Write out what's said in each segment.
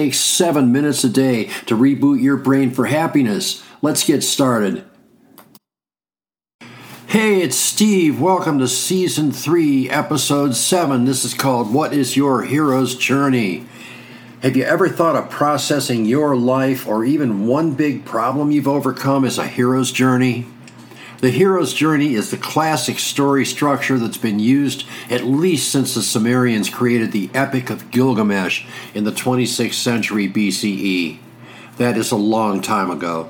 takes seven minutes a day to reboot your brain for happiness. Let's get started. Hey, it's Steve. Welcome to Season 3, Episode 7. This is called What is Your Hero's Journey? Have you ever thought of processing your life or even one big problem you've overcome as a hero's journey? The hero's journey is the classic story structure that's been used at least since the Sumerians created the Epic of Gilgamesh in the 26th century BCE. That is a long time ago.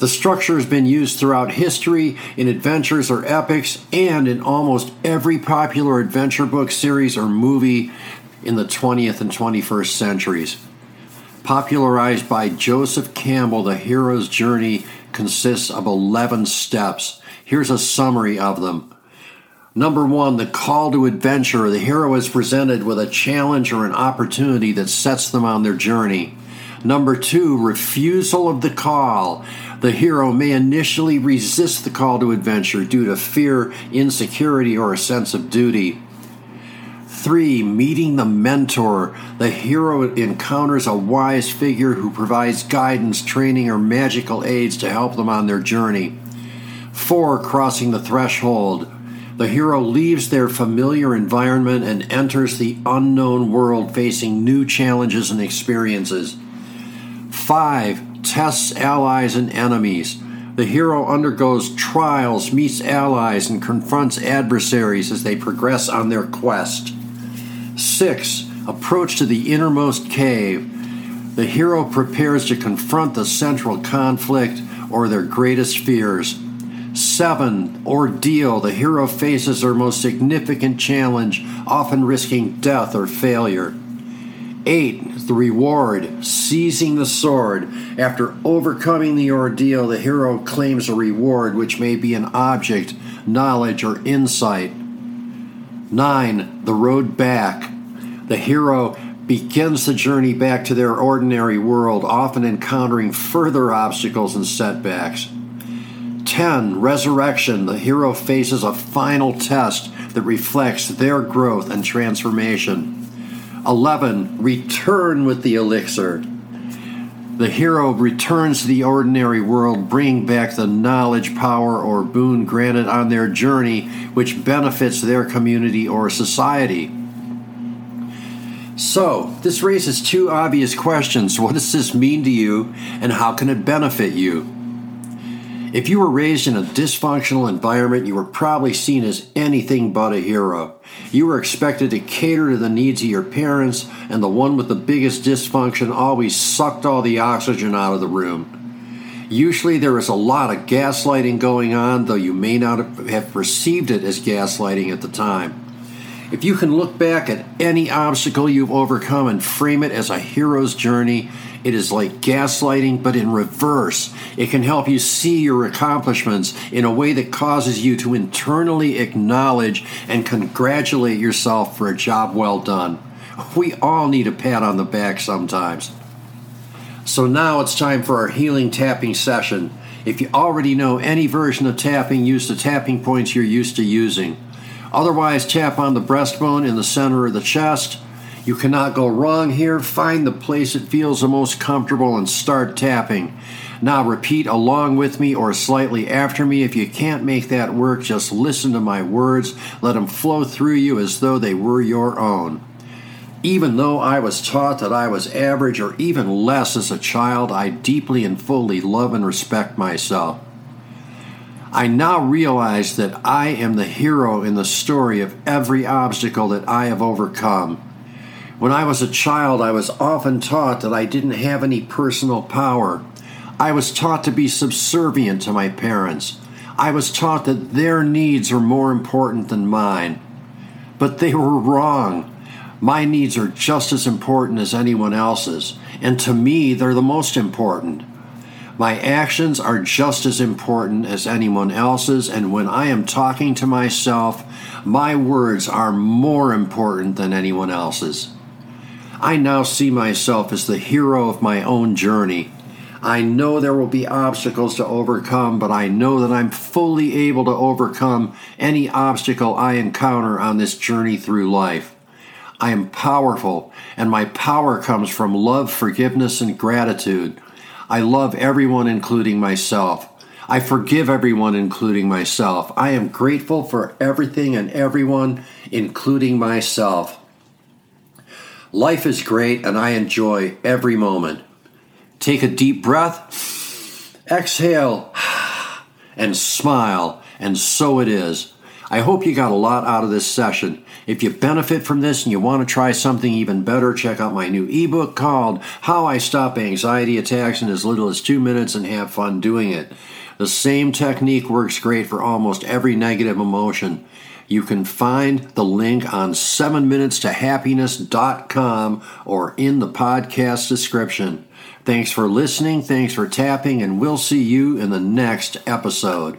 The structure has been used throughout history in adventures or epics and in almost every popular adventure book series or movie in the 20th and 21st centuries. Popularized by Joseph Campbell, the hero's journey consists of 11 steps. Here's a summary of them. Number one, the call to adventure. The hero is presented with a challenge or an opportunity that sets them on their journey. Number two, refusal of the call. The hero may initially resist the call to adventure due to fear, insecurity, or a sense of duty. Three, meeting the mentor. The hero encounters a wise figure who provides guidance, training, or magical aids to help them on their journey. Four, crossing the threshold. The hero leaves their familiar environment and enters the unknown world, facing new challenges and experiences. Five, tests allies and enemies. The hero undergoes trials, meets allies, and confronts adversaries as they progress on their quest. 6. Approach to the innermost cave. The hero prepares to confront the central conflict or their greatest fears. 7. Ordeal. The hero faces their most significant challenge, often risking death or failure. 8. The reward. Seizing the sword. After overcoming the ordeal, the hero claims a reward, which may be an object, knowledge, or insight. 9. The road back. The hero begins the journey back to their ordinary world, often encountering further obstacles and setbacks. 10. Resurrection. The hero faces a final test that reflects their growth and transformation. 11. Return with the elixir. The hero returns to the ordinary world, bringing back the knowledge, power, or boon granted on their journey, which benefits their community or society. So, this raises two obvious questions. What does this mean to you, and how can it benefit you? If you were raised in a dysfunctional environment, you were probably seen as anything but a hero. You were expected to cater to the needs of your parents, and the one with the biggest dysfunction always sucked all the oxygen out of the room. Usually, there is a lot of gaslighting going on, though you may not have perceived it as gaslighting at the time. If you can look back at any obstacle you've overcome and frame it as a hero's journey, it is like gaslighting, but in reverse. It can help you see your accomplishments in a way that causes you to internally acknowledge and congratulate yourself for a job well done. We all need a pat on the back sometimes. So now it's time for our healing tapping session. If you already know any version of tapping, use the tapping points you're used to using. Otherwise, tap on the breastbone in the center of the chest you cannot go wrong here. Find the place that feels the most comfortable and start tapping. Now repeat along with me or slightly after me. If you can't make that work, just listen to my words. Let them flow through you as though they were your own. Even though I was taught that I was average or even less as a child, I deeply and fully love and respect myself. I now realize that I am the hero in the story of every obstacle that I have overcome. When I was a child, I was often taught that I didn't have any personal power. I was taught to be subservient to my parents. I was taught that their needs were more important than mine. But they were wrong. My needs are just as important as anyone else's, and to me, they're the most important. My actions are just as important as anyone else's, and when I am talking to myself, my words are more important than anyone else's. I now see myself as the hero of my own journey. I know there will be obstacles to overcome, but I know that I'm fully able to overcome any obstacle I encounter on this journey through life. I am powerful, and my power comes from love, forgiveness, and gratitude. I love everyone, including myself. I forgive everyone, including myself. I am grateful for everything and everyone, including myself. Life is great, and I enjoy every moment. Take a deep breath, exhale, and smile, and so it is. I hope you got a lot out of this session. If you benefit from this and you want to try something even better, check out my new ebook called How I Stop Anxiety Attacks in as little as two minutes and have fun doing it. The same technique works great for almost every negative emotion. You can find the link on 7minutestohappiness.com or in the podcast description. Thanks for listening, thanks for tapping, and we'll see you in the next episode.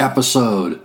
episode.